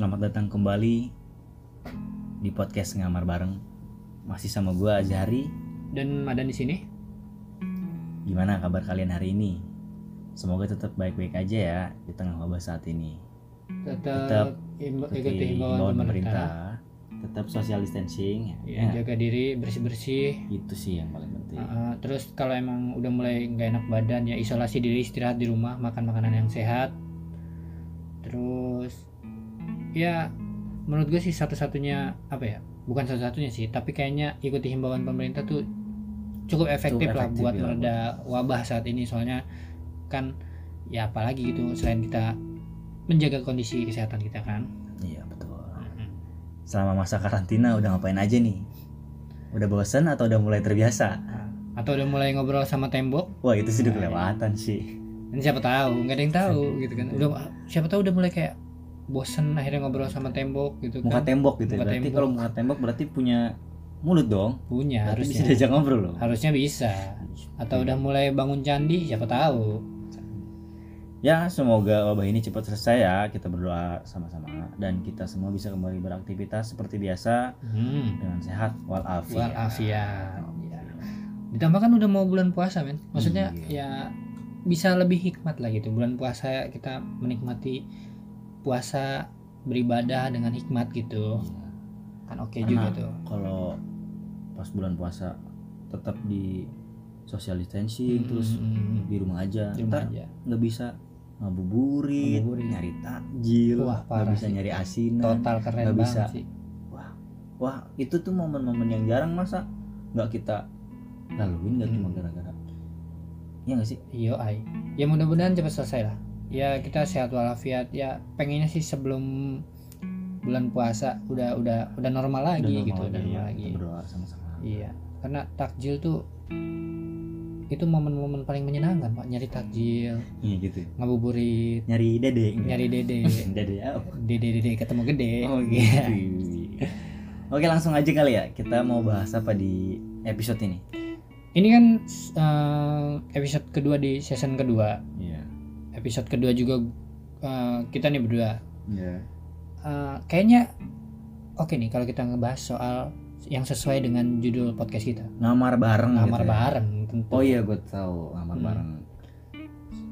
Selamat datang kembali di podcast ngamar bareng. Masih sama gua Azhari. dan Madan di sini. Gimana kabar kalian hari ini? Semoga tetap baik-baik aja ya di tengah wabah saat ini. Tetap, Tetap Ikuti himbauan pemerintah. Tetap social distancing. Ya, Ya, jaga diri, bersih-bersih. itu sih yang paling penting. Uh, terus kalau emang udah mulai nggak enak badan ya isolasi diri, istirahat di rumah, makan makanan yang sehat. Terus ya menurut gue sih satu-satunya apa ya? Bukan satu-satunya sih, tapi kayaknya ikuti himbauan pemerintah tuh cukup efektif, Cukup lah efektif buat ya. mereda wabah saat ini soalnya kan ya apalagi gitu selain kita menjaga kondisi kesehatan kita kan. Iya betul. Selama masa karantina udah ngapain aja nih? Udah bosan atau udah mulai terbiasa? atau udah mulai ngobrol sama tembok Wah itu sih udah Nah, kelewatan sih. dan siapa tahu nggak ada yang tahu gitu kan udah siapa tahu udah mulai kayak bosen akhirnya ngobrol sama tembok gitu Muka kan tembok gitu. ya. Muka berarti tembok. kalau muka tembok berarti punya mulut dong. punya Berarti bisa harusnya diajak ngobrol loh. harusnya bisa atau udah mulai bangun candi siapa tahu Ya semoga wabah ini cepat selesai ya kita berdoa sama-sama dan kita semua bisa kembali beraktivitas seperti biasa hmm. dengan sehat walafiat. walafiat ya. ditambah kan udah mau bulan puasa men maksudnya Iya. ya bisa lebih hikmat lah gitu bulan puasa kita menikmati puasa beribadah dengan hikmat gitu Iya. kan oke Karena juga tuh Kalau pas bulan puasa tetap di social distancing terus Hmm, di rumah aja. di rumah Ntar aja nggak bisa ngabuburit, Ngabuburit. nyari takjil, Wah, nggak bisa sih. nyari asinan. total keren banget bisa. sih Wah itu tuh momen-momen yang jarang masa nggak kita laluin nggak Hmm. cuma gara-gara Iya nggak sih? Yo ai. Ya mudah-mudahan cepat selesai lah. Ya kita sehat walafiat. Ya pengennya sih sebelum bulan puasa udah udah udah normal lagi Udah gitu, normal udah lagi ya, normal lagi. kita berdoa sama-sama. Iya. Karena takjil tuh itu momen-momen paling menyenangkan pak nyari takjil Iya gitu. ngabuburit Nyari dede. nyari dede dede apa? dede dede ketemu gede Oh Iya. gitu. Oke langsung aja kali ya kita mau bahas apa di episode ini? ini kan eh, episode kedua di season kedua Iya. Episode kedua juga eh, kita nih berdua Iya. Eh, kayaknya oke nih kalau kita ngebahas soal yang sesuai dengan judul podcast kita Ngamar bareng. ngamar gitu ya. bareng tentu Oh iya gue tahu ngamar Hmm. bareng.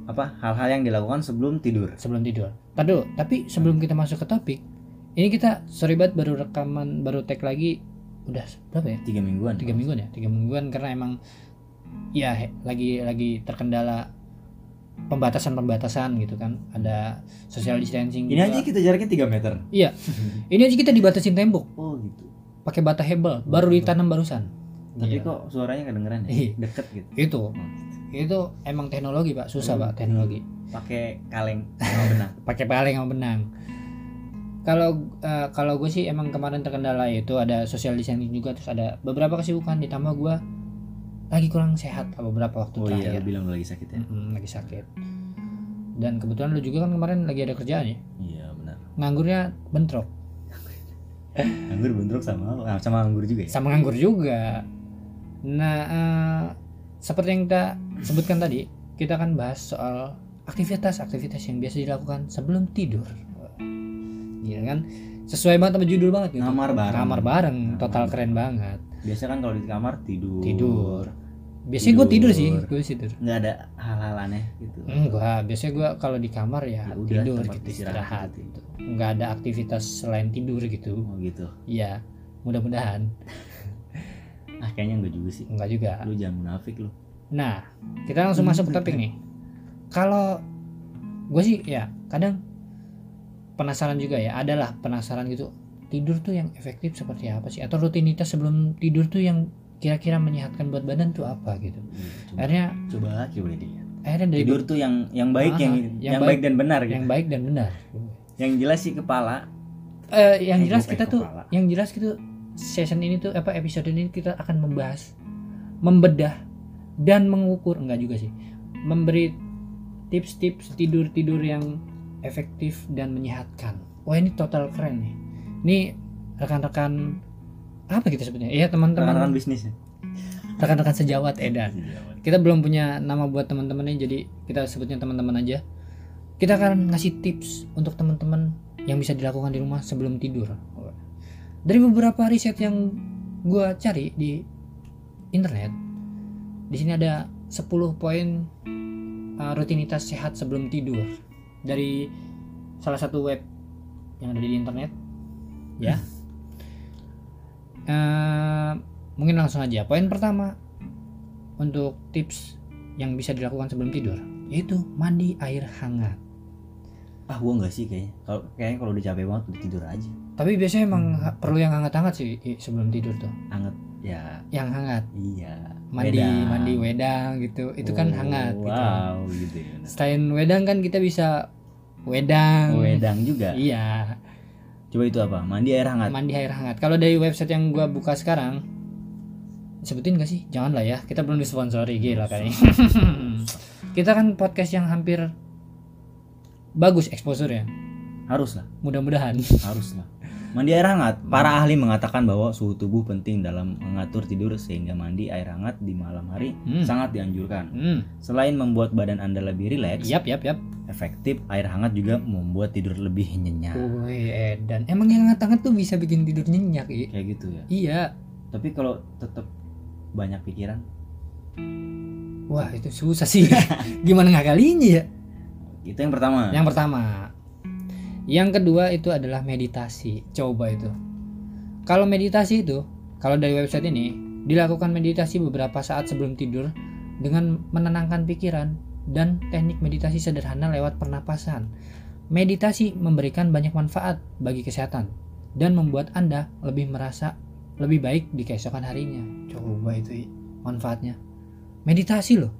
Apa hal-hal yang dilakukan sebelum tidur? sebelum tidur Ntar dulu, tapi sebelum kita masuk ke topik ini kita sorry banget baru rekaman baru tag lagi udah berapa ya Tiga mingguan. tiga mingguan ya tiga mingguan karena emang ya he- lagi lagi terkendala pembatasan pembatasan gitu kan ada social distancing Ini juga. aja kita jaraknya 3 meter. iya ini aja kita dibatasin tembok Oh gitu. pakai bata hebel baru ditanam barusan Tapi Iya. kok suaranya kedengeran ya? Iya. Deket gitu. itu Oh, gitu. itu emang teknologi pak susah Hmm. pak teknologi Pakai kaleng sama benang. pakai paling sama benang kalau eh, kalau gue sih emang kemarin terkendala itu ada social distancing juga terus ada beberapa kesibukan ditambah gue lagi kurang sehat beberapa waktu Oh iya, terakhir lu bilang lu lagi sakit ya? Mm-mm, lagi sakit dan kebetulan lu juga kan kemarin lagi ada kerjaan ya Iya benar. nganggurnya bentrok Anggur bentrok sama apa? sama anggur juga ya? sama nganggur juga nah eh, seperti yang kita sebutkan tadi kita akan bahas soal aktivitas-aktivitas yang biasa dilakukan sebelum tidur Iya kan sesuai banget sama judul banget gitu Ngamar bareng. kamar bareng total keren banget Biasa kan kalau di kamar tidur. tidur biasanya gue tidur sih gue tidur Nggak ada hal-hal aneh gitu. enggak biasanya gue kalau di kamar ya, Ya udah, tidur gitu istirahat gitu. gitu nggak ada aktivitas selain tidur gitu Oh gitu. Iya mudah-mudahan Ah kayaknya enggak juga sih. enggak juga Lu jangan munafik lu. Nah, kita langsung masuk ke topik nih. Kalau gue sih ya kadang penasaran juga ya, adalah penasaran gitu. Tidur tuh yang efektif seperti apa sih? Atau rutinitas sebelum tidur tuh yang kira-kira menyehatkan buat badan tuh apa gitu? Iya, Coba, Akhirnya coba coba deh. akhirnya dari Tidur tuh yang yang baik Ah, yang yang yang, baik, baik- dan benar gitu. yang baik dan benar. Yang jelas sih kepala. Eh, yang Eh, jelas kita tuh, kepala. yang jelas gitu season ini tuh apa episode ini kita akan membahas, membedah dan mengukur enggak juga sih, memberi tips-tips tidur-tidur yang efektif dan menyehatkan. Wah ini total keren nih. Ini rekan-rekan apa kita sebutnya? Iya Teman-teman teman-teman, bisnis. rekan-rekan sejawat Edan. Kita belum punya nama buat teman-teman ini, jadi kita sebutnya teman-teman aja. Kita akan ngasih tips untuk teman-teman yang bisa dilakukan di rumah sebelum tidur. Dari beberapa riset yang gua cari di internet, di sini ada 10 poin uh, rutinitas sehat sebelum tidur dari salah satu web yang ada di internet. Ya. Eh, mungkin langsung aja. Poin pertama untuk tips yang bisa dilakukan sebelum tidur yaitu mandi air hangat. ah gua enggak sih kayaknya kalau kayaknya kalau udah capek banget udah tidur aja Tapi biasanya emang ha- perlu yang hangat-hangat sih sebelum tidur tuh. anget ya Yang hangat, iya mandi Wedang. mandi wedang gitu. Itu kan Oh, hangat gitu. wow gitu ya Selain wedang kan kita bisa wedang. wedang juga Iya, coba itu apa mandi air hangat mandi air hangat. Kalau dari website yang gua buka sekarang sebutin gak sih? Jangan lah ya, kita belum disponsori gila kayaknya. kita kan podcast yang hampir bagus exposure ya. harus lah Mudah-mudahan. harus lah mandi air hangat para ahli mengatakan bahwa suhu tubuh penting dalam mengatur tidur sehingga mandi air hangat di malam hari Hmm. sangat dianjurkan Hmm. selain membuat badan anda lebih rileks Yap, yap, yap. efektif air hangat juga membuat tidur lebih nyenyak Wih, Edan. Emang yang hangat-hangat tuh bisa bikin tidur nyenyak, I? kayak gitu ya Iya. tapi kalau tetap banyak pikiran Wah, itu susah sih. Gimana ngakalinya ya? itu yang pertama Yang pertama. Yang kedua itu adalah meditasi. Coba itu. Kalau meditasi itu, kalau dari website ini, dilakukan meditasi beberapa saat sebelum tidur dengan menenangkan pikiran dan teknik meditasi sederhana lewat pernapasan. Meditasi memberikan banyak manfaat bagi kesehatan dan membuat Anda lebih merasa lebih baik di keesokan harinya. Coba itu manfaatnya. Meditasi loh.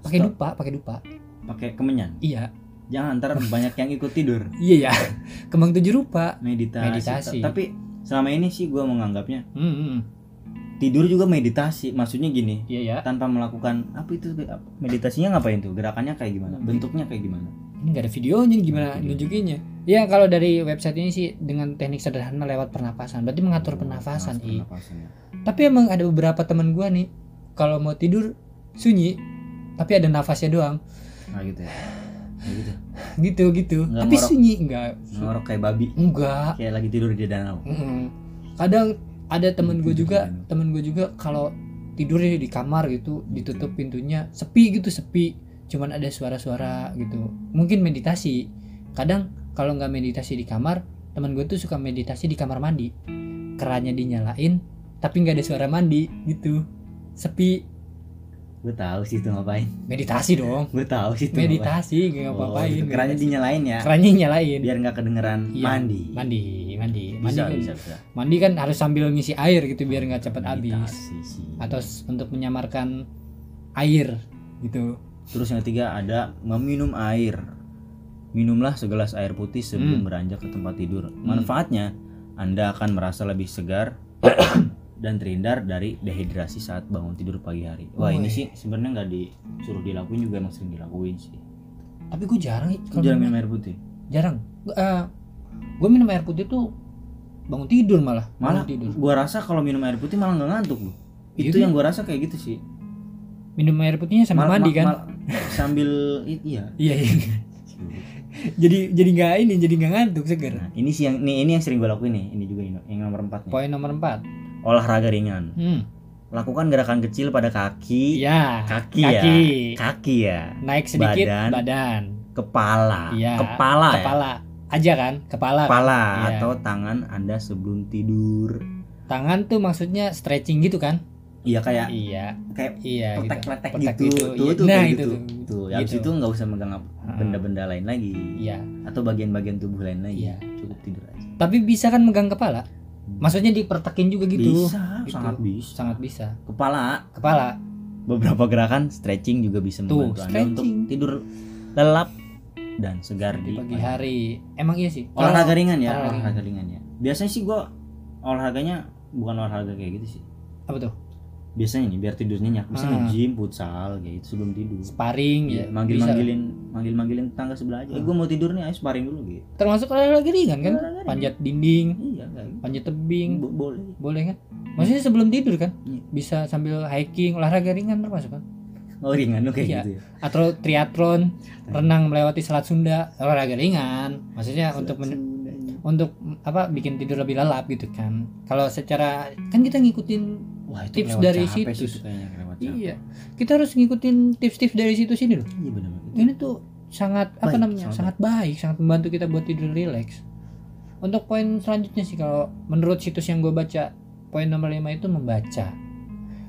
Pakai dupa, pakai dupa. pakai kemenyan Iya, jangan ntar banyak yang ikut tidur Iya ya, kembang tujuh rupa. meditasi, Meditasi. tapi selama ini sih gua menganggapnya Hmm, hmm. tidur juga meditasi maksudnya gini Iya ya. tanpa melakukan apa itu meditasinya ngapain tuh gerakannya kayak gimana bentuknya kayak gimana Ini nggak ada videonya gimana Video. nunjukinnya? Ya kalau dari website ini sih dengan teknik sederhana lewat pernapasan. Berarti mengatur pernapasan. Mas, I. pernapasan ya. Tapi emang ada beberapa teman gua nih, kalau mau tidur sunyi, tapi ada nafasnya doang. nah gitu ya gitu Gitu gitu. Nggak tapi ngorok. sunyi enggak. ngorok kayak babi Enggak. kayak lagi tidur di danau Mm-mm. Kadang ada temen gue juga, temen gue juga kalau tidurnya di kamar gitu, ditutup pintunya, sepi gitu sepi, cuman ada suara-suara gitu. Mungkin meditasi. Kadang kalau nggak meditasi di kamar, temen gue tuh suka meditasi di kamar mandi. Kerannya dinyalain, tapi nggak ada suara mandi gitu. Sepi. Gue tahu sih itu ngapain Meditasi dong. gue tahu sih itu Meditasi ngapain. apa-apain. oh, gitu. kerannya dinyalain ya Kerannya nyalain. biar nggak kedengeran Iya, mandi Mandi, mandi, mandi. bisa kan- bisa bisa Mandi kan harus sambil ngisi air gitu biar nggak cepat habis. Atau untuk menyamarkan air gitu. terus yang ketiga ada meminum air minumlah segelas air putih sebelum Hmm. beranjak ke tempat tidur manfaatnya anda akan merasa lebih segar dan terhindar dari dehidrasi saat bangun tidur pagi hari wah ini Woi. sih sebenarnya nggak disuruh dilakuin juga emang sering dilakuin sih Tapi gue jarang kalau jarang minum air putih jarang. gue minum air putih tuh bangun tidur malah. malah bangun tidur. gua rasa kalau minum air putih malah nggak ngantuk loh Iya itu kan? yang gua rasa kayak gitu sih Minum air putihnya sambil Mal- mandi ma- kan? mal- sambil iya Iya iya. jadi jadi nggak ini jadi nggak ngantuk seger. nah, ini sih yang nih ini yang sering gua lakuin nih ini juga ini, yang nomor empat nih Poin nomor 4 olahraga ringan Hmm. lakukan gerakan kecil pada kaki Iya. kaki, Kaki. ya kaki ya Naik sedikit Badan. badan. kepala Iya. kepala ya Kepala. Aja kan? Kepala. kan? kepala Iya. atau tangan anda sebelum tidur Tangan tuh maksudnya stretching gitu kan? iya kayak Iya. kayak Iya gitu. letek-letek Petek gitu, gitu. tuh Iya, tuh nah, kayak itu gitu tuh. tuh habis Gitu. itu nggak usah megang Ah. benda-benda lain lagi Iya. atau bagian-bagian tubuh lain lagi Iya. cukup tidur aja Tapi bisa kan megang kepala? Maksudnya dipertekin juga gitu. bisa Gitu. sangat bisa Sangat bisa. kepala Kepala. beberapa gerakan stretching juga bisa Tuh, membantu anda untuk tidur lelap dan segar di pagi hari. Emang iya sih. olahraga ringan ya olahraga olahraga ringan ya biasanya sih gua olahraganya bukan olahraga kayak gitu sih apa tuh? Biasanya nih biar tidur nyenyak bisa Ah. nge-gym futsal gitu sebelum tidur Sparring Iya, ya. manggil bisa. manggilin manggil manggilin tetangga sebelah aja eh Ah. gue mau tidur nih ayo sparring dulu gitu Termasuk olahraga ringan kan? Olahraga. Panjat dinding, iya gitu panjat tebing, Bo- boleh boleh kan? Maksudnya sebelum tidur kan? Iya. Bisa sambil hiking, olahraga ringan termasuk kan? oh ringan lu kayak Iya. gitu ya atau triathlon renang melewati selat Sunda olahraga ringan maksudnya untuk men- untuk apa bikin tidur lebih lelap gitu kan kalau secara kan kita ngikutin wah itu Tips dari situ. sih. iya. Kita harus ngikutin tips-tips dari situ sini loh. Iya benar ini tuh sangat apa Baik, namanya sangat sangat baik sangat membantu kita buat tidur rileks untuk poin selanjutnya sih kalau menurut situs yang gue baca poin nomor 5 itu membaca.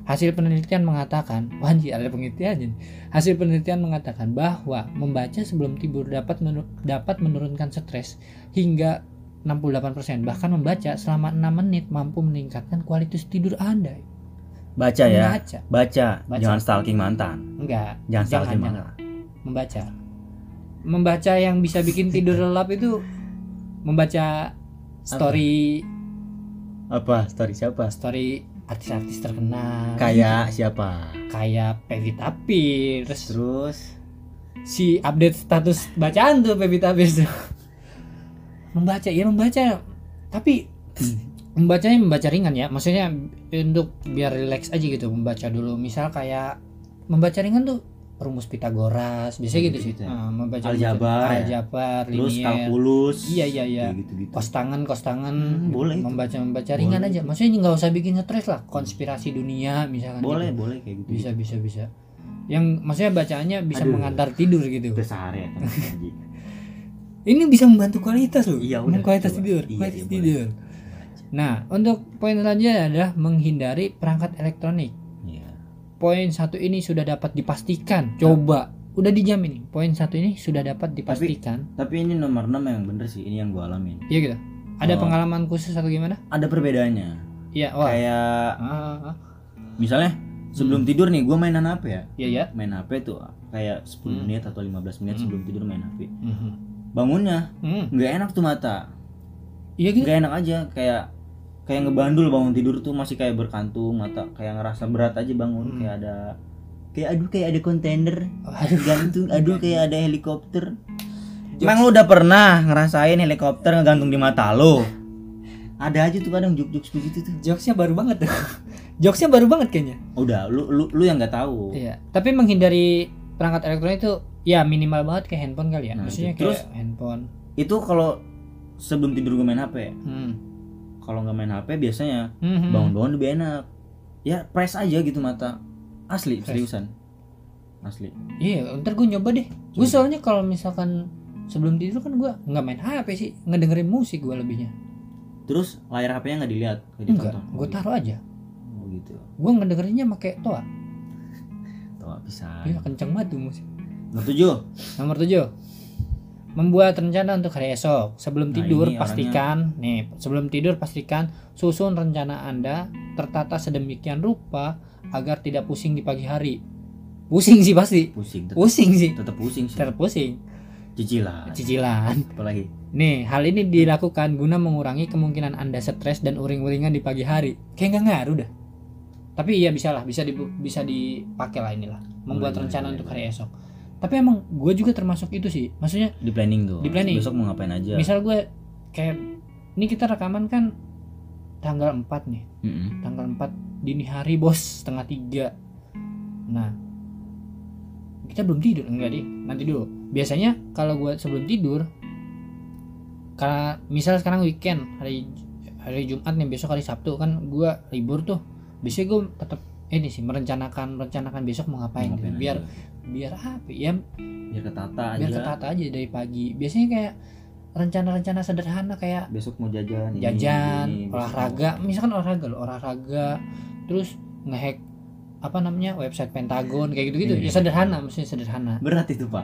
Hasil penelitian mengatakan wajib ada penelitian hasil penelitian mengatakan bahwa membaca sebelum tidur dapat menur- dapat menurunkan stres hingga 68% bahkan membaca selama 6 menit mampu meningkatkan kualitas tidur anda baca ya. Membaca. Baca, Baca. jangan stalking mantan. Enggak. Jangan jangan stalking jangan. mantan. Membaca. Membaca yang bisa bikin tidur lelap itu membaca story apa? Story siapa? Story artis-artis terkenal. Kayak siapa? Kayak Pevita Pierce terus? Si update status bacaan tuh Pevita Pierce tuh. membaca ya membaca. Tapi membacanya membaca ringan ya. Maksudnya untuk biar relax aja gitu membaca dulu. Misal kayak membaca ringan tuh rumus Pitagoras biasanya Oh, gitu sih. ya. Ah, membaca Aljabar. Ya? aljabar terus linier. kalkulus iya iya iya. gitu gitu kos tangan kos tangan. Hmm, boleh itu. membaca membaca ringan Boleh aja. maksudnya nggak usah bikin stres lah. Konspirasi dunia misalkan boleh gitu. boleh kayak gitu bisa bisa bisa. Yang maksudnya bacaannya bisa Aduh. mengantar tidur gitu. Sehari ya kan ini bisa membantu kualitas loh. Iya, udah, kualitas coba. tidur Iya, kualitas iya, tidur nah untuk poin selanjutnya adalah menghindari perangkat elektronik. Iya. poin satu ini sudah dapat dipastikan. Coba udah dijamin. Nih poin satu ini sudah dapat dipastikan. tapi ini nomor 6 yang bener sih ini yang gua alamin. Iya gitu? Ada Oh. pengalaman khusus atau gimana? Ada perbedaannya. Iya wah. Kayak Ah, ah, ah. misalnya sebelum tidur nih gua mainan HP ya? Iya ya main HP tuh kayak 10 Hmm. menit atau 15 menit Hmm. sebelum tidur main HP Mhm. bangunnya Hmm. nggak enak tuh mata. Iya gitu? Nggak enak aja kayak kayak ngebandul bangun tidur tuh masih kayak berkantung mata kayak ngerasa berat aja bangun Hmm. kayak ada kayak aduh kayak ada kontainer aduh gantung aduh kayak ada helikopter Jokes. Emang lu udah pernah ngerasain helikopter ngegantung di mata lo? Ada aja tuh kadang juk-juk begitu tuh. jokesnya baru banget tuh jokesnya baru banget kayaknya Udah, lu lu, lu yang nggak tahu. iya tapi menghindari perangkat elektronik itu ya minimal banget kayak handphone kali ya Nah, maksudnya itu. kayak Terus- handphone Itu kalau sebelum tidur gue main HP. hmm. Kalau nggak main HP biasanya Hmm. bangun-bangun lebih enak. Ya press aja gitu mata. Asli, Press. seriusan. Asli. iya ntar gue nyoba deh gue soalnya kalau misalkan sebelum tidur kan gue nggak main HP sih ngedengerin musik gue lebihnya Terus layar HP-nya nggak dilihat, nggak ditonton. gue taruh aja Oh gitu. gue ngedengerinnya pakai toa Tuh bisa. iya kenceng banget tuh musik Nomor tujuh. Nomor 7. Membuat rencana untuk hari esok. Sebelum Nah, tidur ini orangnya- pastikan nih, sebelum tidur pastikan susun rencana Anda tertata sedemikian rupa agar tidak pusing di pagi hari. Pusing sih pasti. Pusing. Tetap, Pusing sih. tetap pusing sih. Terpusing. Cicilan. Cicilan. Apalagi. Nih, hal ini dilakukan guna mengurangi kemungkinan Anda stres dan uring-uringan di pagi hari. Kayak nggak ngaruh dah. Tapi iya bisa lah, bisa di, bisa dipakai lah inilah. Membuat Boleh, rencana boleh, untuk hari esok. Tapi emang gue juga termasuk itu sih. Maksudnya Di planning tuh. Di planning. Besok mau ngapain aja. misal gue kayak ini kita rekaman kan tanggal 4 nih Mm-mm. tanggal 4 dini hari bos setengah tiga nah kita belum tidur enggak deh nanti dulu biasanya kalau gue sebelum tidur karena misal sekarang weekend hari hari Jumat nih besok hari Sabtu kan gue libur tuh biasanya gue tetap ini sih merencanakan merencanakan besok mau ngapain, Mau gitu. ngapain biar aja. Biar apa ya? Biar ketata biar aja. ketata aja dari pagi. Biasanya kayak rencana-rencana sederhana kayak besok mau jajan ini, jajan ini, besok. olahraga. Mau- misalkan olahraga loh olahraga. Terus ngehack apa namanya website Pentagon kayak gitu-gitu. Iya. ya sederhana maksudnya sederhana. Berat itu pak.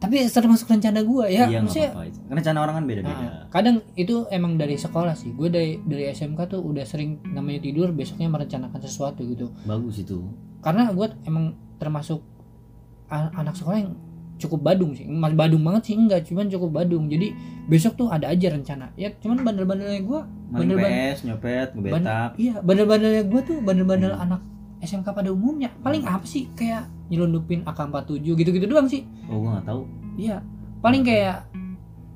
Tapi termasuk rencana gua ya iya maksudnya apa-apa. Itu. Kan rencana orang kan beda-beda. Nah, kadang itu emang dari sekolah sih. Gue dari dari SMK tuh udah sering namanya tidur besoknya merencanakan sesuatu gitu. Bagus itu. Karena gue emang termasuk anak sekolah yang cukup badung sih mas badung banget sih enggak cuman cukup badung jadi besok tuh ada aja rencana ya cuman bandel-bandelnya gue Bener-bener. PS nyopet ngebetak Bandel, iya, bandel-bandelnya gue tuh bandel-bandel Hmm. anak SMK pada umumnya. Paling apa sih kayak nyelundupin AK47 gitu-gitu doang sih. oh gua nggak tahu Iya. Paling kayak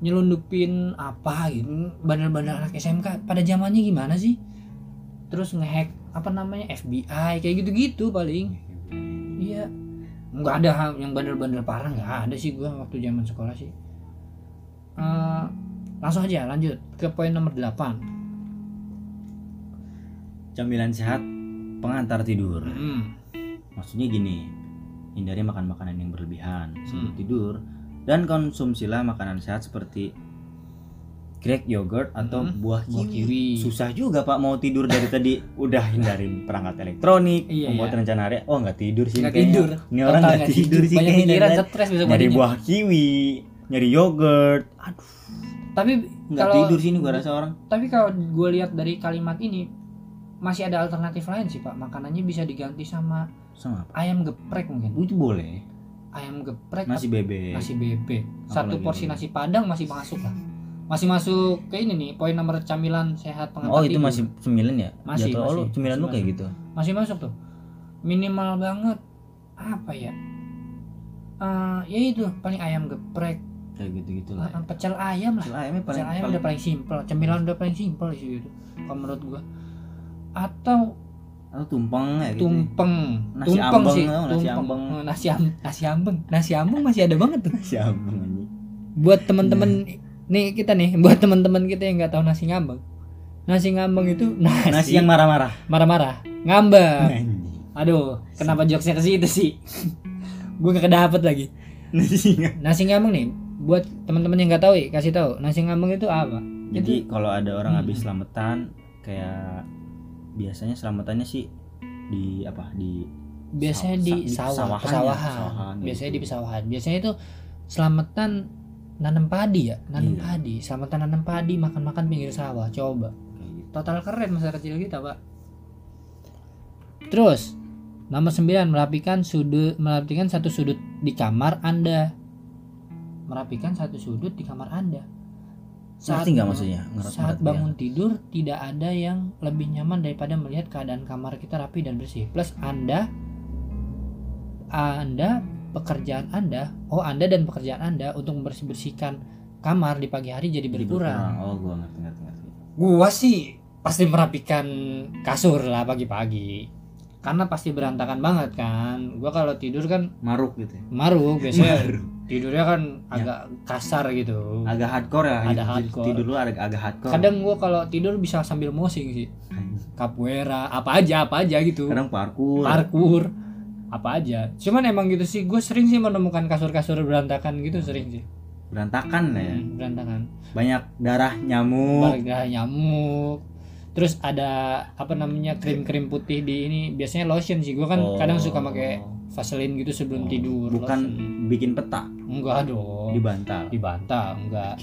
nyelundupin apa gitu. Bandel-bandel anak SMK pada zamannya gimana sih? Terus ngehack apa namanya FBI kayak gitu-gitu paling. Iya nggak ada hal yang bandel-bandel parah nggak ada sih gua waktu zaman sekolah sih Eh, langsung aja lanjut ke poin nomor 8 Camilan sehat pengantar tidur. Hmm. Maksudnya gini, hindari makan makanan yang berlebihan sebelum Hmm. tidur dan konsumsilah makanan sehat seperti grek yogurt atau Hmm. buah Buah kiwi. kiwi. Susah juga Pak mau tidur dari tadi udah hindarin perangkat elektronik, Iya, membuat iya. rencana hari. Oh nggak tidur sih nggak tidur Ini orang nggak tidur sih banyak pikiran stres besok Nyari buah kiwi, nyari yogurt. Aduh, tapi nggak kalau tidur sih ini gua rasa orang. tapi kalau gue lihat dari kalimat ini masih ada alternatif lain sih pak makanannya bisa diganti sama Sama apa? ayam geprek mungkin Itu boleh. ayam geprek Nasi bebek. nasi bebek satu porsi nasi padang masih masuk lah masih masuk ke ini nih poin nomor camilan sehat pengantar Oh itu tidur. masih cemilan ya? Masih, Jatuh, oh, masih. cemilan lu kayak gitu. masih masuk tuh minimal banget apa ya Eh ya itu paling ayam geprek Kayak gitu-gitu lah. eh, pecel ayam lah Pecel ayamnya paling, pecel ayam paling udah paling simpel cemilan udah paling simpel sih itu kalau menurut gua atau atau tumpeng ya gitu. tumpeng Nasi tumpeng ambeng, sih tau, nasi tumpeng. ambeng. Nasi am nasi ambeng nasi ambeng masih ada banget tuh Siapa anjing? buat teman-teman nih kita nih buat teman-teman kita yang nggak tahu nasi ngambeng nasi ngambeng itu nasi, Nasi yang marah-marah. marah-marah. Ngambek Anjing. aduh kenapa jokesnya ke situ sih? Gue gak kedapet lagi. Nasi ngambeng nih buat teman-teman yang nggak tahu ya kasih tahu nasi ngambeng itu apa? Jadi kalau ada orang Hmm. habis selamatan kayak biasanya selamatannya sih di apa? Di biasanya Saw- di sa- di sawah pesawahan ya, pesawahan, pesawahan. Biasanya gitu. di pesawahan. Biasanya itu selamatan nanam padi ya nanam Iya. padi selamatan nanam padi makan-makan pinggir sawah coba gitu. total keren masa kecil kita pak terus nomor 9 merapikan sudut merapikan satu sudut di kamar anda merapikan satu sudut di kamar anda Ngerti nggak maksudnya? Ngerti- saat ya? bangun tidur tidak ada yang lebih nyaman daripada melihat keadaan kamar kita rapi dan bersih plus anda anda pekerjaan anda oh anda dan pekerjaan anda untuk membersih bersihkan kamar di pagi hari jadi berkurang Oh gua ngerti ngerti ngerti. gua sih pasti merapikan kasur lah pagi-pagi karena pasti berantakan banget kan gua kalau tidur kan Maruk gitu. ya. maruk biasanya Maruk. tidurnya kan Ya. agak kasar gitu Agak hardcore ya. Ada hardcore. Tidur lu agak agak hardcore. kadang gua kalau tidur bisa sambil mosing sih capoeira apa aja apa aja gitu kadang parkur. parkur apa aja cuman emang gitu sih gue sering sih menemukan kasur-kasur berantakan gitu sering sih Berantakan lah ya. Hmm, berantakan Banyak darah nyamuk. Warga nyamuk terus ada apa namanya krim-krim putih di ini biasanya lotion sih gue kan Oh. kadang suka pakai vaseline gitu sebelum Oh, tidur Bukan lotion. bikin peta enggak dong di bantal. dibantah enggak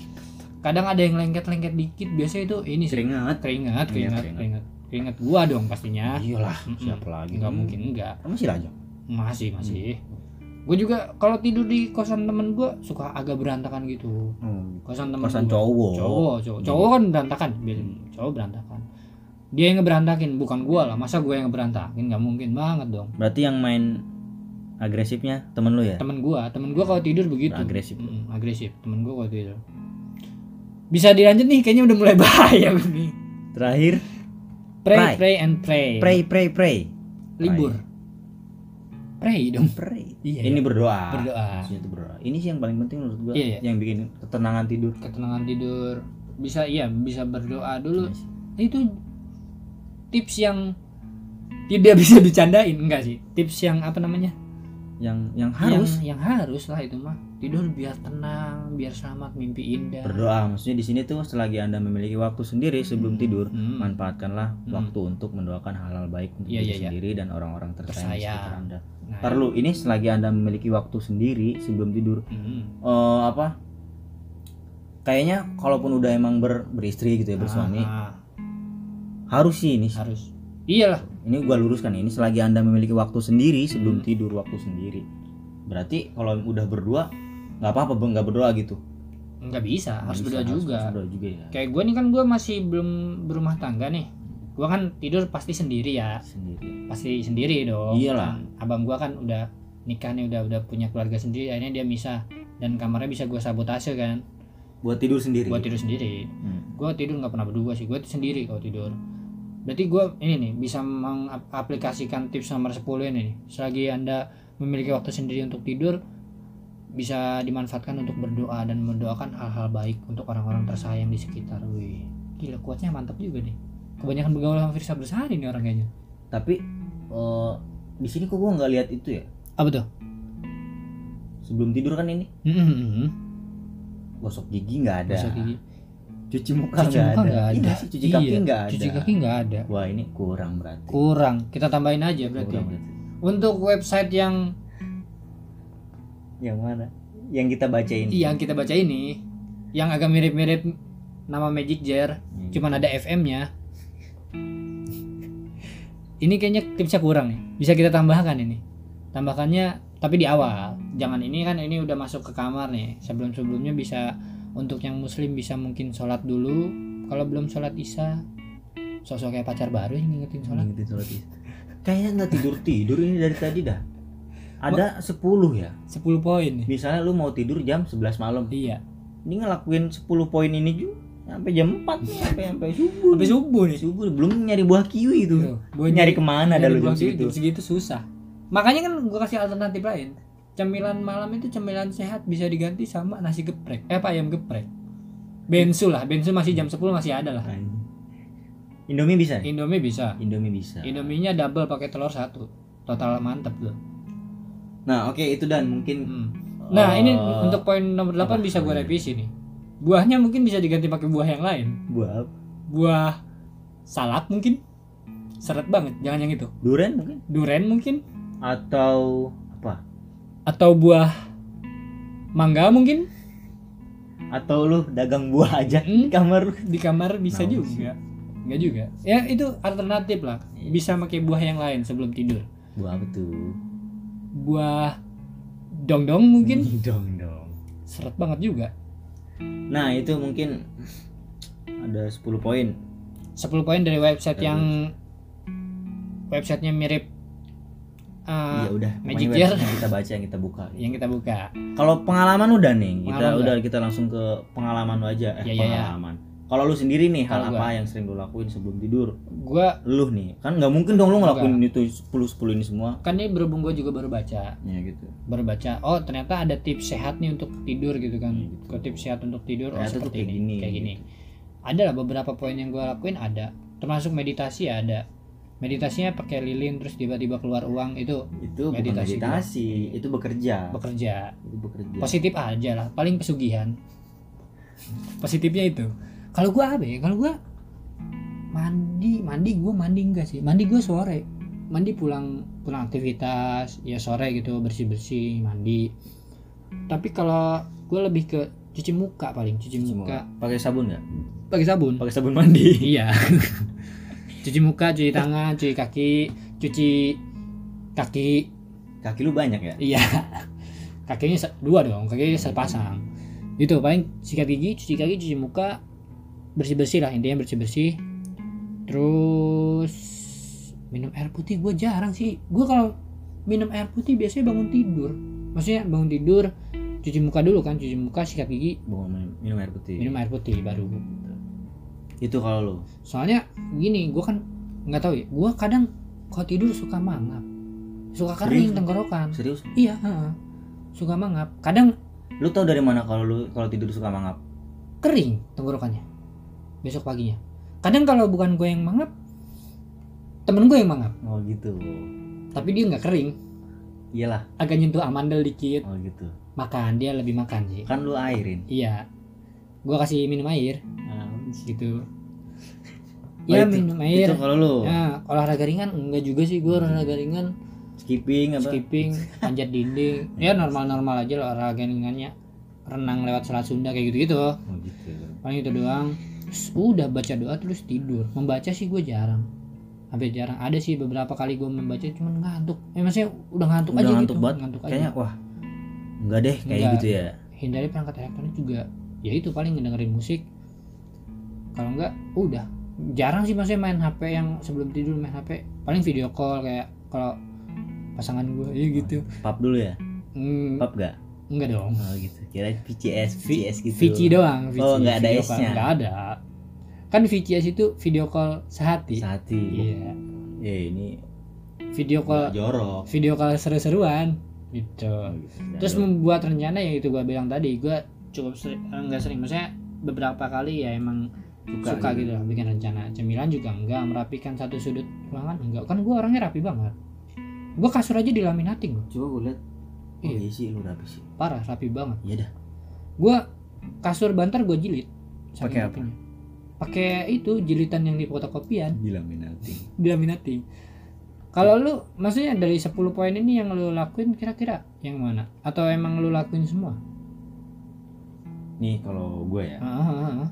kadang ada yang lengket-lengket dikit biasanya itu ini sih Keringat. keringat Iya, keringat keringat. keringat keringat gua dong pastinya Iyalah, siapa lagi? nggak mungkin enggak Kamu sih. Masih masih. Gue juga kalau tidur di kosan temen gue suka agak berantakan gitu. Oh, kosan temen kosan gua. cowok. cowok cowok. Cowok kan berantakan biasanya cowok berantakan. Dia yang ngeberantakin bukan gua lah. Masa gue yang ngeberantakin? Nggak mungkin banget dong. Berarti yang main agresifnya temen lu ya? temen gua. Temen gua kalau tidur begitu. Agresif. Mm, agresif. Temen gua kalau tidur. Bisa dilanjut nih kayaknya udah mulai bahaya nih. Terakhir, pray Pray. pray and pray. Pray pray pray. libur pray dong Pray. iya Ini iya. berdoa. berdoa Maksudnya itu berdoa. Ini sih yang paling penting menurut gua Iya, iya. yang bikin ketenangan tidur. ketenangan tidur bisa iya bisa berdoa dulu Iya sih. itu tips yang tidak bisa bercandain enggak sih tips yang apa namanya Yang yang harus yang, yang harus lah itu mah tidur biar tenang biar selamat mimpi indah berdoa. Maksudnya di sini tuh selagi Anda memiliki waktu sendiri sebelum tidur, Hmm. manfaatkanlah Hmm. waktu untuk mendoakan hal-hal baik untuk Iya, diri iya, iya. sendiri dan orang-orang tersayang sekitar Anda. Nah, Perlu ini selagi Anda memiliki waktu sendiri sebelum tidur, hmm. eh apa? Kayaknya kalaupun udah emang ber, beristri gitu ya bersuami, Ah, harus sih ini. harus iyalah Ini gua luruskan ini selagi Anda memiliki waktu sendiri sebelum Hmm. tidur waktu sendiri. Berarti kalau udah berdua nggak apa-apa Bang, nggak berdoa gitu. nggak bisa harus Bisa, berdoa juga harus berdoa juga ya. kayak gue nih kan gue masih belum berumah tangga nih gue kan tidur pasti sendiri ya Sendiri. pasti sendiri dong Iyalah. Kan abang gua kan udah nikah nih udah udah punya keluarga sendiri akhirnya dia bisa dan kamarnya bisa gua sabotase kan Buat tidur sendiri. buat tidur sendiri Hmm. gua tidur nggak pernah berdua sih gua sendiri kalau tidur berarti gua ini nih bisa mengaplikasikan tips nomor 10 ini nih selagi anda memiliki waktu sendiri untuk tidur bisa dimanfaatkan untuk berdoa dan mendoakan hal-hal baik untuk orang-orang tersayang di sekitar. Wih, gila kuatnya mantap juga nih. Kebanyakan bergaul sama Firsa Bersari nih orang kayaknya. Tapi eh, di sini kok gua nggak lihat itu ya. Apa tuh? Sebelum tidur kan ini gosok gigi nggak ada. Gosok gigi. Cuci muka nggak ada. ada. Iya sih, cuci kaki Iya, nggak ada. Cuci kaki nggak ada. Wah ini kurang berarti. Kurang. Kita tambahin aja berarti. Kurang berarti. Untuk website yang Yang mana? Yang kita bacain. yang kita baca ini, yang agak mirip-mirip nama Magic Jar, Hmm. cuman ada FM-nya. Ini kayaknya tipsnya kurang nih. Bisa kita tambahkan ini. Tambahkannya tapi di awal. Jangan ini kan ini udah masuk ke kamar nih. Sebelum-sebelumnya bisa untuk yang muslim bisa mungkin sholat dulu. Kalau belum sholat isya, sosok kayak pacar baru yang ngingetin sholat. Ngingetin sholat isya. Kayaknya nggak tidur tidur ini dari tadi dah. Ada 10 ya. 10 poin. Misalnya lu mau tidur jam 11 malam. Iya. Ini ngelakuin 10 poin ini juga sampai jam 4 nih, sampai sampai subuh. Sampai subuh nih. subuh belum nyari buah kiwi itu. Tuh, buat Nyari ke mana dah lu jam segitu? jam segitu susah. Makanya kan gua kasih alternatif lain. Cemilan malam itu cemilan sehat bisa diganti sama nasi geprek. Eh apa ayam geprek. Bensu lah, bensu masih jam 10 masih ada lah. Indomie bisa? Indomie bisa. Indomie bisa. Indominya double pakai telur satu. Total mantep tuh. Nah, oke itu dan mungkin Hmm. Nah, ini eh, untuk poin nomor 8 apa? bisa gue revisi nih. Buahnya mungkin bisa diganti pakai buah yang lain. buah Buah salak mungkin. Seret banget, jangan yang itu. durian mungkin Duren mungkin atau apa? atau buah mangga mungkin Atau lu dagang buah aja Hmm. di kamar lu. di kamar bisa Nah, juga nggak juga ya itu alternatif lah bisa pakai buah yang lain sebelum tidur Buah apa tuh? Buah dongdong mungkin dong dong. seret banget juga Nah, itu mungkin ada 10 poin. 10 poin dari website yang websitenya mirip uh, Iya udah, Magic website yang kita baca yang kita buka. yang kita buka Kalau pengalaman udah nih, kita Pengalaman udah kita langsung ke pengalaman aja. Eh, Iya, iya, iya. pengalaman. Kalau lu sendiri nih hal gua. apa yang sering lu lakuin sebelum tidur? gua Lu nih, kan nggak mungkin dong lu ngelakuin itu 10 10 ini semua. kan ini berhubung gua juga baru baca Ya gitu. baru baca oh ternyata ada tips sehat nih untuk tidur gitu kan Iya, gitu. Kalau tips sehat untuk tidur oh Ternyata tuh seperti kayak ini gini, kayak gini gitu. ada lah beberapa poin yang gue lakuin ada termasuk meditasi ada meditasinya pakai lilin terus tiba-tiba keluar uang itu Itu Meditasi meditasi, itu bekerja. bekerja Itu bekerja. positif aja lah paling pesugihan positifnya itu kalau gue apa ya? Kalau gue mandi mandi gue mandi enggak sih? Mandi gue sore. Mandi pulang pulang aktivitas ya sore gitu bersih bersih mandi. Tapi kalau gue lebih ke cuci muka paling cuci Semua. muka. Pakai sabun nggak? pakai sabun. Pakai sabun mandi. iya. Cuci muka cuci tangan cuci kaki cuci kaki. Kaki lu banyak ya? iya. Kakinya dua dong kakinya sepasang. Itu paling sikat gigi cuci kaki cuci muka bersih bersih lah intinya bersih bersih terus minum air putih gue jarang sih gue kalau minum air putih biasanya bangun tidur maksudnya bangun tidur cuci muka dulu kan cuci muka sikat gigi Bawa minum, air putih. minum air putih baru Itu kalau lu. soalnya gini gue kan nggak tahu ya gue kadang kalau tidur suka mangap suka kering Serius? tenggorokan Serius? iya heeh. suka mangap kadang Lu tahu dari mana kalau lu kalau tidur suka mangap? kering tenggorokannya besok paginya. Kadang kalau bukan gue yang mangap temen gue yang mangap. Oh gitu. tapi dia nggak kering. Iyalah. agak nyentuh amandel dikit. Oh gitu. makan dia lebih makan sih. Kan lu airin. iya. Gue kasih minum air. Nah, gitu. Oh, ya itu- minum air. Itu kalau lu? Ya olahraga ringan? Enggak juga sih gue olahraga ringan. Skipping apa? skipping panjat dinding. Ya normal normal aja lah olahraga ringannya. Renang lewat selat Sunda kayak gitu gitu Oh gitu. paling itu doang Terus udah baca doa terus tidur membaca sih gue jarang hampir jarang ada sih beberapa kali gue membaca cuman ngantuk eh maksudnya udah ngantuk Udah aja ngantuk gitu banget. ngantuk aja Kayaknya wah. Enggak deh kayak Enggak. gitu ya. hindari perangkat elektronik juga ya itu paling ngedengerin musik kalau enggak udah jarang sih maksudnya main HP yang sebelum tidur main HP paling video call kayak kalau pasangan gue ya gitu Pap dulu ya? hmm, Pap gak? Enggak dong Oh gitu. Kira VCS, VCS gitu. Vici doang Vici. Oh, nggak ada. S-nya. nggak ada kan VCS itu video call sehati Sehati. iya Ya ini video call jorok. video call seru-seruan gitu Dan terus lu- membuat rencana yang itu gua bilang tadi gua cukup sering eh, nggak sering maksudnya beberapa kali ya emang Suka suka, gitu. gitu lah bikin rencana cemilan juga enggak merapikan satu sudut ruangan enggak kan gua orangnya rapi banget gua kasur aja dilaminating gua coba gue lihat oh Iya. iya. sih lu rapi sih? Parah rapi banget. Iya dah. Gua kasur bantar gua jilid. Pakai apa? pakai itu jilitan yang di fotokopian. Dilaminating dilaminating kalau lu maksudnya dari 10 poin ini yang lu lakuin kira-kira yang mana? Atau emang lu lakuin semua? Nih kalau gue ya. Ah, ah, ah.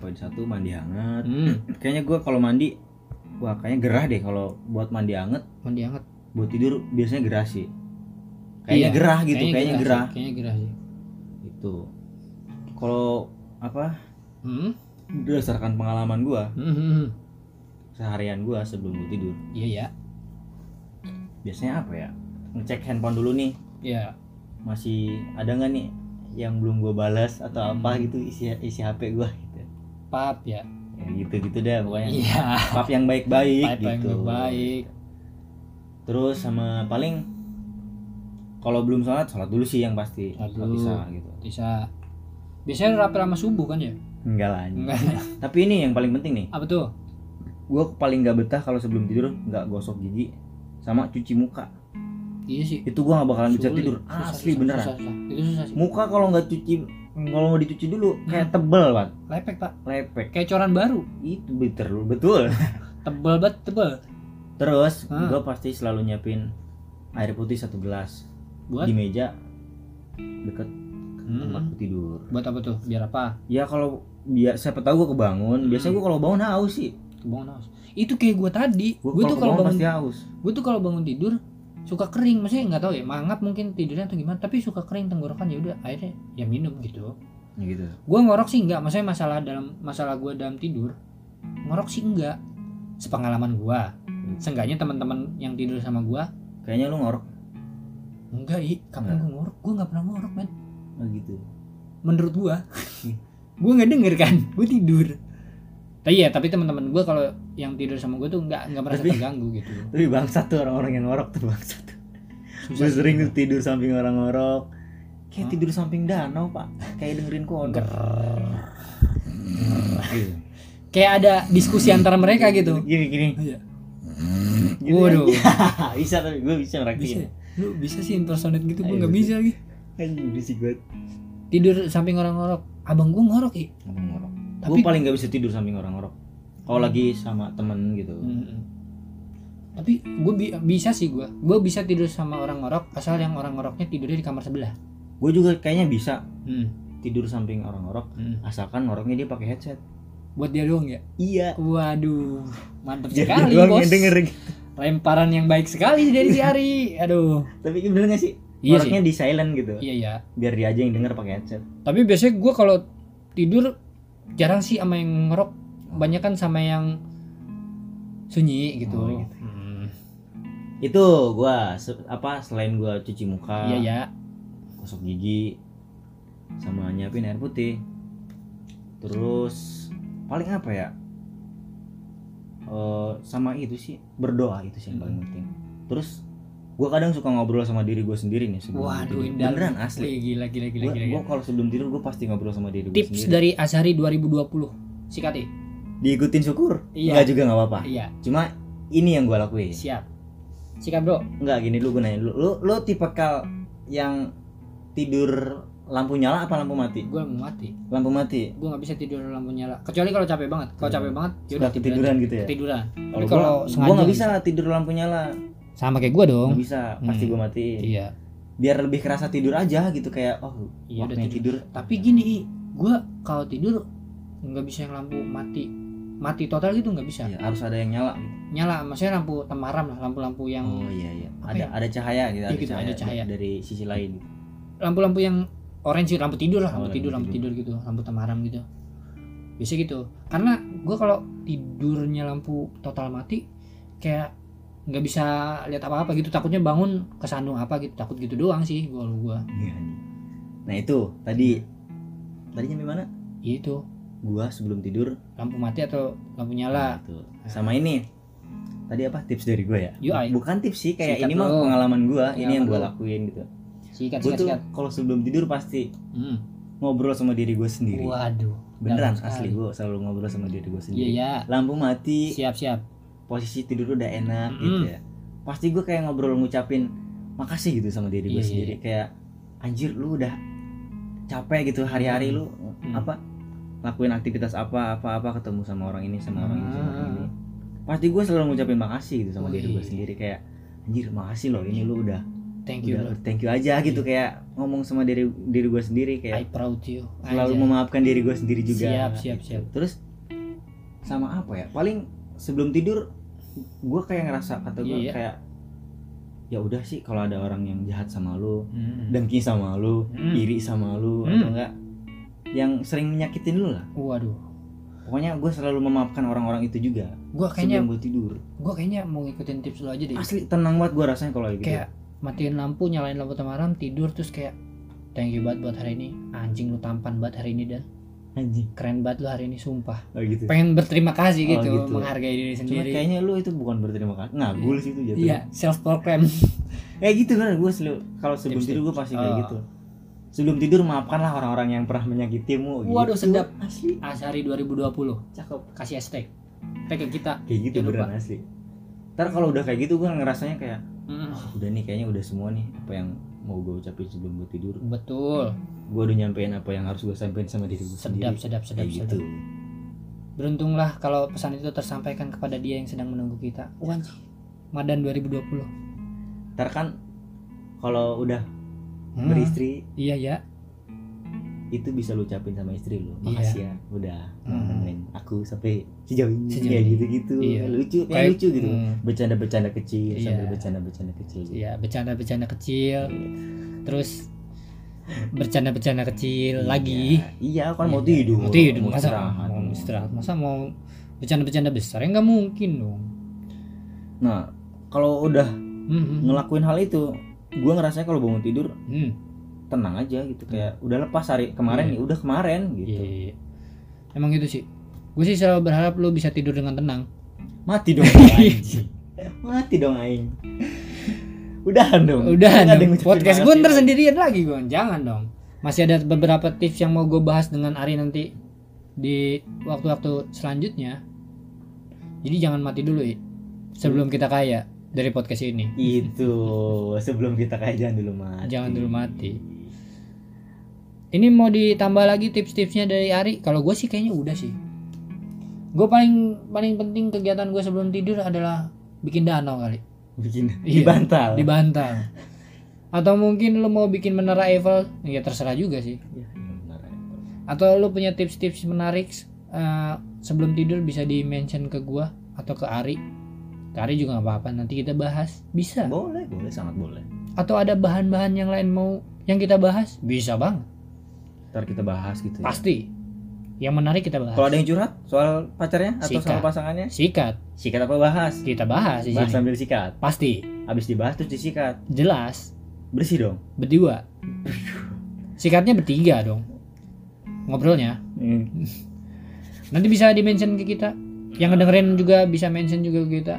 poin satu mandi hangat. Hmm. Kayaknya gue kalau mandi wah kayaknya gerah deh kalau buat mandi hangat. Mandi hangat. Buat tidur biasanya gerah sih kayaknya Iya, gerah gitu kayaknya, sih, gerah. kayaknya gerah sih. Itu kalau apa? Hmm? Berdasarkan pengalaman gua Hmm, hmm, hmm. seharian gua sebelum gua tidur. Iya ya biasanya apa ya? Ngecek handphone dulu nih. Iya. Masih ada nggak nih yang belum gua balas atau Hmm. apa gitu isi isi HP gua gitu? Pap ya. Ya gitu gitu deh pokoknya. Iya. Pap yang baik-baik pap yang gitu. baik terus sama paling kalau belum sholat sholat dulu sih yang pasti. Sholat dulu. isya gitu. bisa biasanya rapi sama subuh kan ya? Enggak lah enggak. Tapi ini yang paling penting nih. Apa tuh? Gua paling nggak betah kalau sebelum tidur nggak gosok gigi sama cuci muka. Iya sih. Itu gua nggak bakalan bisa tidur. Susah, asli susah, beneran. susah, susah. itu susah sih. Muka kalau nggak cuci kalau nggak dicuci dulu Hmm. kayak tebel banget lepek pak. Lepek. Kayak coran baru. Itu betul betul. Tebel banget tebel. Terus gua pasti selalu nyiapin air putih satu gelas buat? Di meja deket Hmm. tempat gua tidur. Buat apa tuh? Biar apa? Ya kalau biar siapa tahu gua kebangun. Hmm. biasanya gua kalau bangun haus sih. Kebangun haus. Itu kayak gue tadi. Gue tuh kalau bangun pasti haus. gue tuh kalau bangun tidur suka kering. Maksudnya nggak tahu ya mangap mungkin tidurnya atau gimana tapi suka kering tenggorokan ya udah akhirnya ya minum gitu. Ya gitu. Gue ngorok sih enggak maksudnya masalah dalam masalah gue dalam tidur ngorok sih enggak sepengalaman gue seenggaknya teman-teman yang tidur sama gue kayaknya lu ngorok enggak i kapan gue ngorok? Gue nggak pernah ngorok men. Oh, gitu. Menurut gue gue nggak denger kan. Gue tidur. Tapi ya tapi teman-teman gue kalau yang tidur sama gue tuh nggak nggak merasa Tapi- terganggu gitu. tapi bangsat tuh orang-orang yang ngorok tuh bangsat tuh. Gue sering tuh tidur samping orang ngorok. Kayak Hah? tidur samping danau pak. Kayak dengerin kodok Gitu. kayak ada diskusi antara mereka gitu. Gini gini. Iya. Gitu Waduh. kan. bisa tapi gue bisa bisa ngeraktiin lu bisa sih impersonate gitu gue nggak bisa lagi. Anjing berisik banget. Tidur samping orang ngorok abang gue ngorok i Ngomong ngorok. Tapi- gue paling gak bisa tidur samping orang ngorok kalau lagi sama temen gitu. Mm. tapi gue bisa sih gue gue bisa tidur sama orang ngorok asal yang orang ngoroknya tidurnya di kamar sebelah. Gue juga kayaknya bisa Hmm. tidur samping orang ngorok Hmm. asalkan ngoroknya dia pakai headset. Buat dia doang ya? Iya. Waduh mantap Jadi sekali bos yang denger gitu. Lemparan yang baik sekali dari si Ari. Aduh. Tapi bener gak sih? Iya ngoroknya di silent gitu. Iya ya biar dia aja yang denger pakai headset. Tapi biasanya gue kalau tidur jarang sih sama yang ngerok. Banyak kan sama yang sunyi gitu, Oh, gitu. Hmm. itu gua se- apa selain gua cuci muka iya ya gosok gigi sama nyiapin air putih. Terus paling apa ya Eh, sama itu sih berdoa itu sih yang paling penting. Terus gua kadang suka ngobrol sama diri gue sendiri nih sebelum waduh tidur. beneran asli. Gila gila gila gua, gila, gua gila. kalau sebelum tidur gue pasti ngobrol sama diri gue tips sendiri. dari Azhari 2020 sikat ya? Diikutin syukur? Iya. Enggak juga nggak apa-apa. Iya. Cuma ini yang gua lakuin. Siap. Sikat bro. Enggak gini lu gue nanya lu lu, lu tipe kal yang tidur lampu nyala apa lampu mati? Gue mau mati. Lampu mati? Gue nggak bisa tidur lampu nyala. Kecuali kalau capek banget. Kalau capek banget ya suka udah ketiduran gitu ya? Ketiduran. Kalau sengaja nggak bisa tidur lampu nyala. Sama kayak gue dong. Nggak bisa pasti Hmm. gue matiin iya. Biar lebih kerasa tidur aja gitu kayak oh Iya, udah waktunya tidur. Tapi gini gue kalau tidur nggak bisa yang lampu mati. Mati total gitu nggak bisa. Ya, harus ada yang nyala gitu. nyala maksudnya lampu temaram lah lampu-lampu yang oh iya iya. ada ya? ada cahaya gitu Iya ada, gitu, cahaya, ada cahaya. dari sisi lain. Lampu-lampu yang orange sih, lampu tidur lah lampu tidur lampu tidur. gitu lampu temaram gitu. Biasa gitu. Karena gue kalau tidurnya lampu total mati kayak nggak bisa lihat apa-apa gitu. Takutnya bangun kesandung apa gitu takut gitu doang sih gue gue Iya, anjing. nah itu tadi. Tadi nyampe mana? Itu. Gua sebelum tidur. Lampu mati atau lampu nyala. Nah, itu. sama ini. Tadi apa? Tips dari gue ya? UI. bukan tips sih kayak Sikat ini mah pengalaman gue ini yang gue lakuin gitu sikat gue tuh kalau sebelum tidur pasti Hmm. ngobrol sama diri gue sendiri. Waduh beneran asli gue selalu ngobrol sama diri gue iya sendiri ya lampu mati. Siap siap posisi tidur udah enak Mm. gitu ya. Pasti gue kayak ngobrol ngucapin makasih gitu sama diri gue Iya, iya, sendiri. kayak anjir lu udah capek gitu hari-hari lu. Hmm. apa? Lakuin aktivitas apa apa apa ketemu sama orang ini sama orang ini sama orang Ah. ini pasti gue selalu ngucapin makasih gitu sama diri gue sendiri. Kayak anjir makasih loh ini lu udah thank you udah bro thank you aja gitu kayak ngomong sama diri diri gue sendiri I kayak proud you selalu Anjay. memaafkan diri gue sendiri juga Siap, siap, gitu. siap. terus sama apa ya paling sebelum tidur gue kayak ngerasa kata gue Iya. kayak ya udah sih kalau ada orang yang jahat sama lu Hmm. dengki sama lu Hmm. iri sama lu Hmm. atau enggak yang sering menyakitin lu lah waduh pokoknya gue selalu memaafkan orang-orang itu juga gua kayaknya sebelum gue tidur gua kayaknya mau ngikutin tips lu aja deh asli tenang banget gue rasanya kalau gitu kayak matiin lampu nyalain lampu temaram tidur terus kayak thank you banget buat hari ini. Anjing lu tampan banget hari ini dan anjing. Keren banget lu hari ini sumpah. Oh gitu. Pengen berterima kasih Oh, gitu, gitu. menghargai diri cuma sendiri. kayaknya lu itu bukan berterima kasih ngagul sih itu jatuh iya self proclaim kayak gitu kan gue selalu kalau sebelum tidur gue pasti kayak Oh. gitu. Sebelum tidur maafkanlah orang-orang yang pernah menyakitimu Waduh, gitu. sedap. asli. Asari 2020 cakep. Kasih hashtag tag ke kita. Kayak gitu beneran asli. Ntar kalau udah kayak gitu gue ngerasanya kayak Mm, "Oh, udah nih kayaknya udah semua nih apa yang mau gue ucapin sebelum gue tidur. Betul. Gue udah nyampein apa yang harus gue sampein sama diri gue sedap sendiri. sedap sedap kayak sedap. gitu. Beruntunglah kalau pesan itu tersampaikan kepada dia yang sedang menunggu kita. Wah, Madan 2020 ntar kan kalau udah Hmm, beristri iya ya itu bisa lu ucapin sama istri lu Iya. makasih ya udah Hmm. nemenin aku sampai sejauh ini Sejauh kayak gitu-gitu Iya. lucu kayak Kayak- lucu gitu Hmm. bercanda-bercanda kecil Iya. sambil bercanda-bercanda kecil gitu. ya bercanda-bercanda kecil terus bercanda-bercanda kecil Iya. lagi iya kan mau Iya. tidur mau tidur mau masa istirahat mau istirahat masa mau bercanda-bercanda besar ya nggak mungkin dong nah kalau udah Hmm, ngelakuin hal itu gue ngerasanya kalau bangun tidur hmm. Tenang aja gitu kayak udah lepas hari kemarin Iya. nih udah kemarin gitu. Iya, iya, iya. emang gitu sih. Gue sih selalu berharap lu bisa tidur dengan tenang. Mati dong mati dong aing udahan dong. Udah Nggak ada dong. podcast gue ntar sendirian lagi gue jangan dong. Masih ada beberapa tips yang mau gue bahas dengan Ari nanti di waktu-waktu selanjutnya. Jadi jangan mati dulu ya sebelum kita kaya dari podcast ini. Itu. Sebelum kita kayak jangan dulu mati. Jangan dulu mati. Ini mau ditambah lagi tips-tipsnya dari Ari? Kalau gue sih kayaknya udah sih. Gue paling paling penting kegiatan gue sebelum tidur adalah bikin danau kali. Bikin? Di Iya. bantal di bantal atau mungkin lo mau bikin menara Eiffel? Ya terserah juga sih. Iya, iya, ya. atau lo punya tips-tips menarik eh, sebelum tidur bisa di mention ke gua atau ke Ari? Ke Ari juga nggak apa-apa nanti kita bahas. Bisa. Boleh boleh sangat boleh. Atau ada bahan-bahan yang lain mau yang kita bahas? Bisa bang ntar kita bahas gitu ya. pasti. Yang menarik kita bahas. Kalau ada yang curhat soal pacarnya atau Sikat. soal pasangannya? Sikat. Sikat apa bahas? Kita bahas bahas sambil sikat. Pasti. Habis dibahas terus disikat. Jelas. Bersih dong. Berdua. Sikatnya bertiga dong. Ngobrolnya. Hmm. nanti bisa di mention ke kita. Yang ngedengerin juga bisa mention juga ke kita.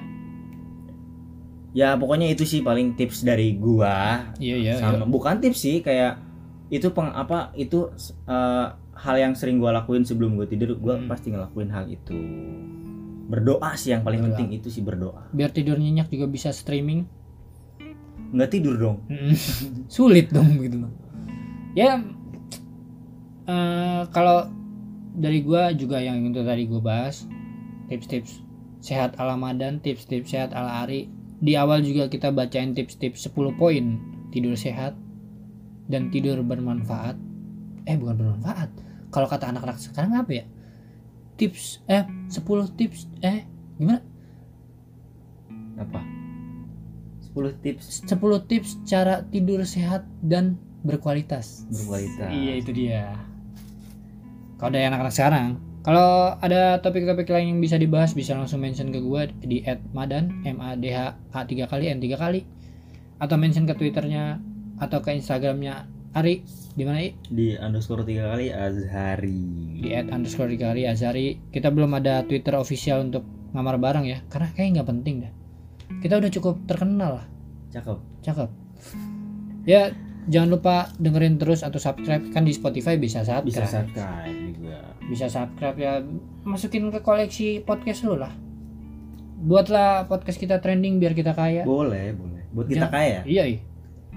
Ya pokoknya itu sih paling tips dari gua. Iya iya sama bukan tips sih kayak itu peng apa itu eh, hal yang sering gua lakuin sebelum gua tidur gua Hmm. pasti ngelakuin hal itu. Berdoa sih yang paling Berdoa. penting itu sih berdoa. Biar tidur nyenyak juga bisa streaming. Nggak tidur dong. Sulit dong gitu. Ya eh, kalau dari gua juga yang itu tadi gua bahas tips-tips sehat ala Madan tips-tips sehat ala Ari. Di awal juga kita bacain tips-tips 10 poin tidur sehat dan tidur bermanfaat. Eh bukan bermanfaat. Kalau kata anak-anak sekarang apa ya? Tips eh 10 tips eh gimana? Apa? 10 tips. 10 tips cara tidur sehat dan berkualitas. Berkualitas. Iya itu dia. Kalau dari anak-anak sekarang, kalau ada topik-topik lain yang bisa dibahas bisa langsung mention ke gua di @madan m a d h a 3 kali n 3 kali atau mention ke twitternya atau ke instagramnya Ari di mana I? di underscore tiga kali Azhari. Di at underscore tiga kali Azari kita belum ada twitter official untuk ngamar bareng ya karena kayaknya nggak penting dah kita udah cukup terkenal lah. Cakep. Cakep. Ya jangan lupa dengerin terus atau subscribe. Kan di Spotify bisa subscribe. Bisa subscribe juga. Bisa subscribe ya. Masukin ke koleksi podcast lu lah. Buatlah podcast kita trending biar kita kaya. Boleh boleh. Buat kita Ja- kaya. Iya iya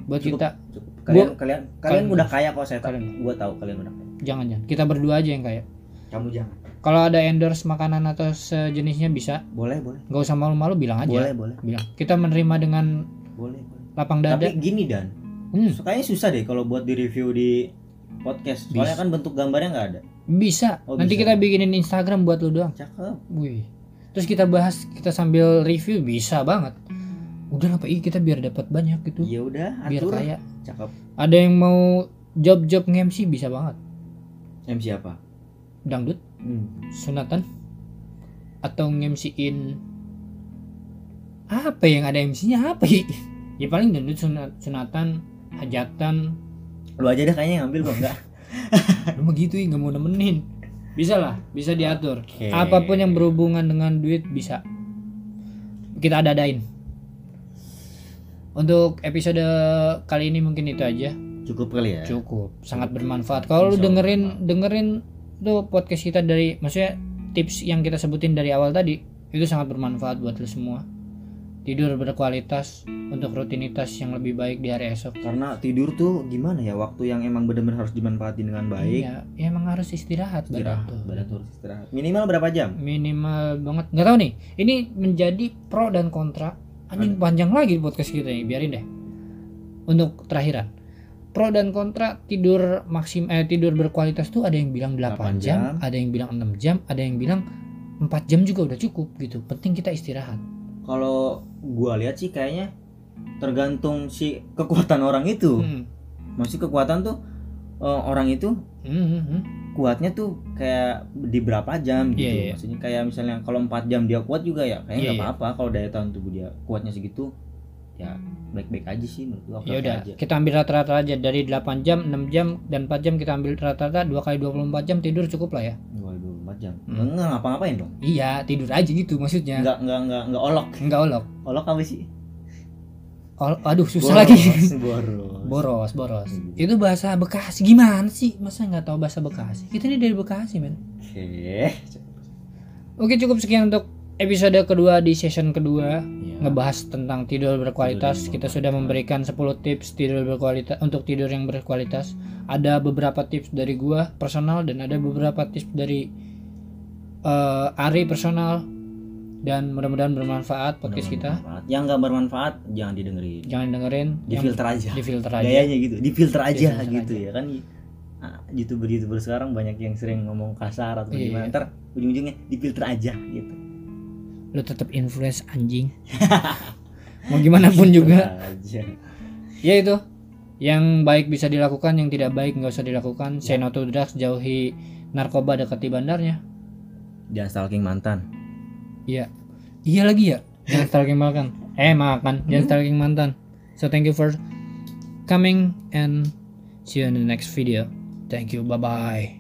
buat Cukup. kita. Cukup. kalian kalian kalian kalian- udah kaya kok saya kalian- gua tahu kalian udah kaya. Jangan jangan. Kita berdua aja yang kaya. Kamu jangan. Kalau ada endorse makanan atau sejenisnya bisa. Boleh boleh. Nggak usah malu-malu bilang aja. Boleh boleh. Bilang. Kita menerima dengan boleh boleh. lapang dada. Tapi gini dan. Hmm, kayaknya susah deh kalau buat di review di podcast. Soalnya Bisa. kan bentuk gambarnya nggak ada. Bisa. Oh, nanti bisa. kita bikinin Instagram buat lu doang. Cakep. Wih. Terus kita bahas, kita sambil review bisa banget. Udah lah Pak, Ih, kita biar dapat banyak gitu. ya udah biar atur kaya. cakep Ada yang mau job-job nge-MC bisa banget. MC apa Dangdut, hmm. sunatan atau nge-MC-in apa yang ada MC-nya apa ya? Ya paling dangdut sunat, sunatan, hajatan. lu aja deh kayaknya ngambil kok enggak Lu mah gitu ya nggak mau nemenin. Bisa lah, bisa diatur. Oke. Apa pun yang berhubungan dengan duit bisa. Kita ada-adain. Untuk episode kali ini mungkin itu aja. cukup kali ya Cukup, sangat bermanfaat. Kalau lu dengerin dengerin tuh podcast kita dari maksudnya tips yang kita sebutin dari awal tadi itu sangat bermanfaat buat lu semua. Tidur berkualitas untuk rutinitas yang lebih baik di hari esok. karena tidur tuh gimana ya waktu yang emang bener-bener harus dimanfaatin dengan baik Iya, ya emang harus istirahat, istirahat badan tuh. badan tuh harus istirahat minimal berapa jam minimal banget nggak tahu nih ini menjadi pro dan kontra anjing panjang lagi podcast kita ini biarin deh untuk terakhiran pro dan kontra tidur maksim eh tidur berkualitas tuh ada yang bilang 8, 8 jam, jam. ada yang bilang 6 jam ada yang bilang 4 jam juga udah cukup gitu penting kita istirahat kalau gua lihat sih kayaknya tergantung si kekuatan orang itu Hmm. masih kekuatan tuh eh, orang itu Hmm, hmm, hmm. Kuatnya tuh kayak di berapa jam gitu. Iya, iya. maksudnya kayak misalnya kalau 4 jam dia kuat juga ya kayaknya Iya, nggak iya. apa-apa. Kalau daya tahan tubuh dia kuatnya segitu ya baik-baik aja sih menurut gua ya udah kita ambil rata-rata aja. Dari 8 jam 6 jam dan 4 jam kita ambil rata-rata 2 kali 24 jam tidur cukup lah ya. Waduh, 4 jam? Hmm. enggak ngapa-ngapain dong? Iya tidur aja gitu maksudnya. Enggak enggak enggak enggak olok. Enggak olok. Olok apa sih aduh susah lagi. boros Boros, boros. Hmm. Itu bahasa Bekasi gimana sih? Masa nggak tahu bahasa Bekasi? Kita ini dari Bekasi, men. oke Oke, cukup sekian untuk episode kedua di season kedua Ya. ngebahas tentang tidur berkualitas. Tidur Kita sudah memberikan 10 tips tidur berkualitas untuk tidur yang berkualitas. Ada beberapa tips dari gua personal dan ada beberapa tips dari eh, Ari personal dan mudah-mudahan bermanfaat podcast kita. Bermanfaat. yang nggak bermanfaat jangan didengerin. Jangan dengerin di yang filter aja. di filter aja. gayanya gitu di filter aja filter gitu ya kan. Ah, youtuber youtuber sekarang banyak yang sering ngomong kasar atau Iya. gimana. Ntar ujung-ujungnya di filter aja gitu. Lu tetap influence anjing. Mau gimana pun juga. aja. Ya itu. Yang baik bisa dilakukan yang tidak baik nggak usah dilakukan. Say no to drugs jauhi narkoba dekati bandarnya. Jangan stalking mantan iya. Iya lagi ya? Jangan stalking makan. Eh makan. Jangan stalking mantan. So thank you for coming and see you in the next video. Thank you. Bye bye